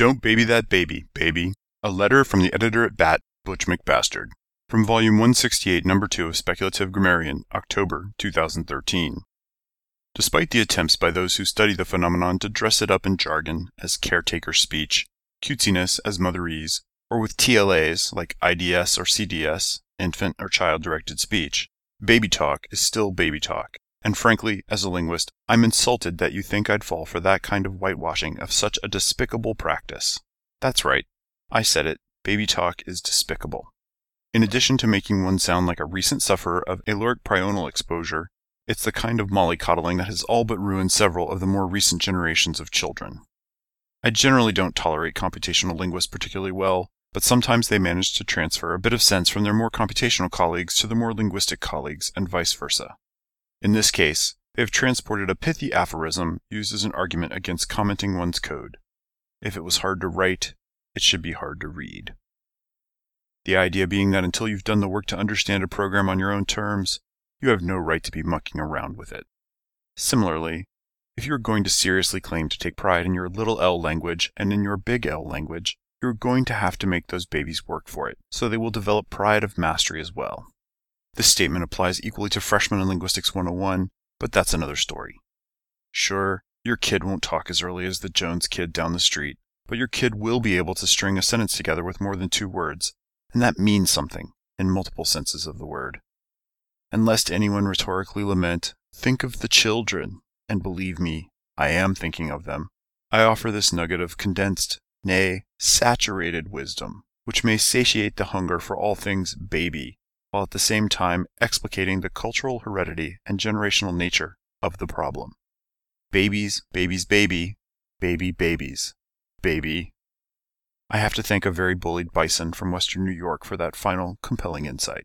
Don't baby that baby, baby. A letter from the editor at Bat, Butch McBastard. From volume 168, number 2 of Speculative Grammarian, October 2013. Despite the attempts by those who study the phenomenon to dress it up in jargon as caretaker speech, cutesiness as motherese, or with TLAs like IDS or CDS, infant or child directed speech, baby talk is still baby talk. And frankly, as a linguist, I'm insulted that you think I'd fall for that kind of whitewashing of such a despicable practice. That's right. I said it. Baby talk is despicable. In addition to making one sound like a recent sufferer of aloric prional exposure, it's the kind of mollycoddling that has all but ruined several of the more recent generations of children. I generally don't tolerate computational linguists particularly well, but sometimes they manage to transfer a bit of sense from their more computational colleagues to the more linguistic colleagues, and vice versa. In this case, they have transported a pithy aphorism used as an argument against commenting one's code. If it was hard to write, it should be hard to read. The idea being that until you've done the work to understand a program on your own terms, you have no right to be mucking around with it. Similarly, if you are going to seriously claim to take pride in your little L language and in your big L language, you're going to have to make those babies work for it, so they will develop pride of mastery as well. This statement applies equally to freshmen in Linguistics 101, but that's another story. Sure, your kid won't talk as early as the Jones kid down the street, but your kid will be able to string a sentence together with more than two words, and that means something in multiple senses of the word. And lest anyone rhetorically lament, think of the children, and believe me, I am thinking of them. I offer this nugget of condensed, nay, saturated wisdom, which may satiate the hunger for all things baby, while at the same time explicating the cultural heredity and generational nature of the problem. Babies, babies, baby, baby, babies, baby. I have to thank a very bullied bison from western New York for that final compelling insight.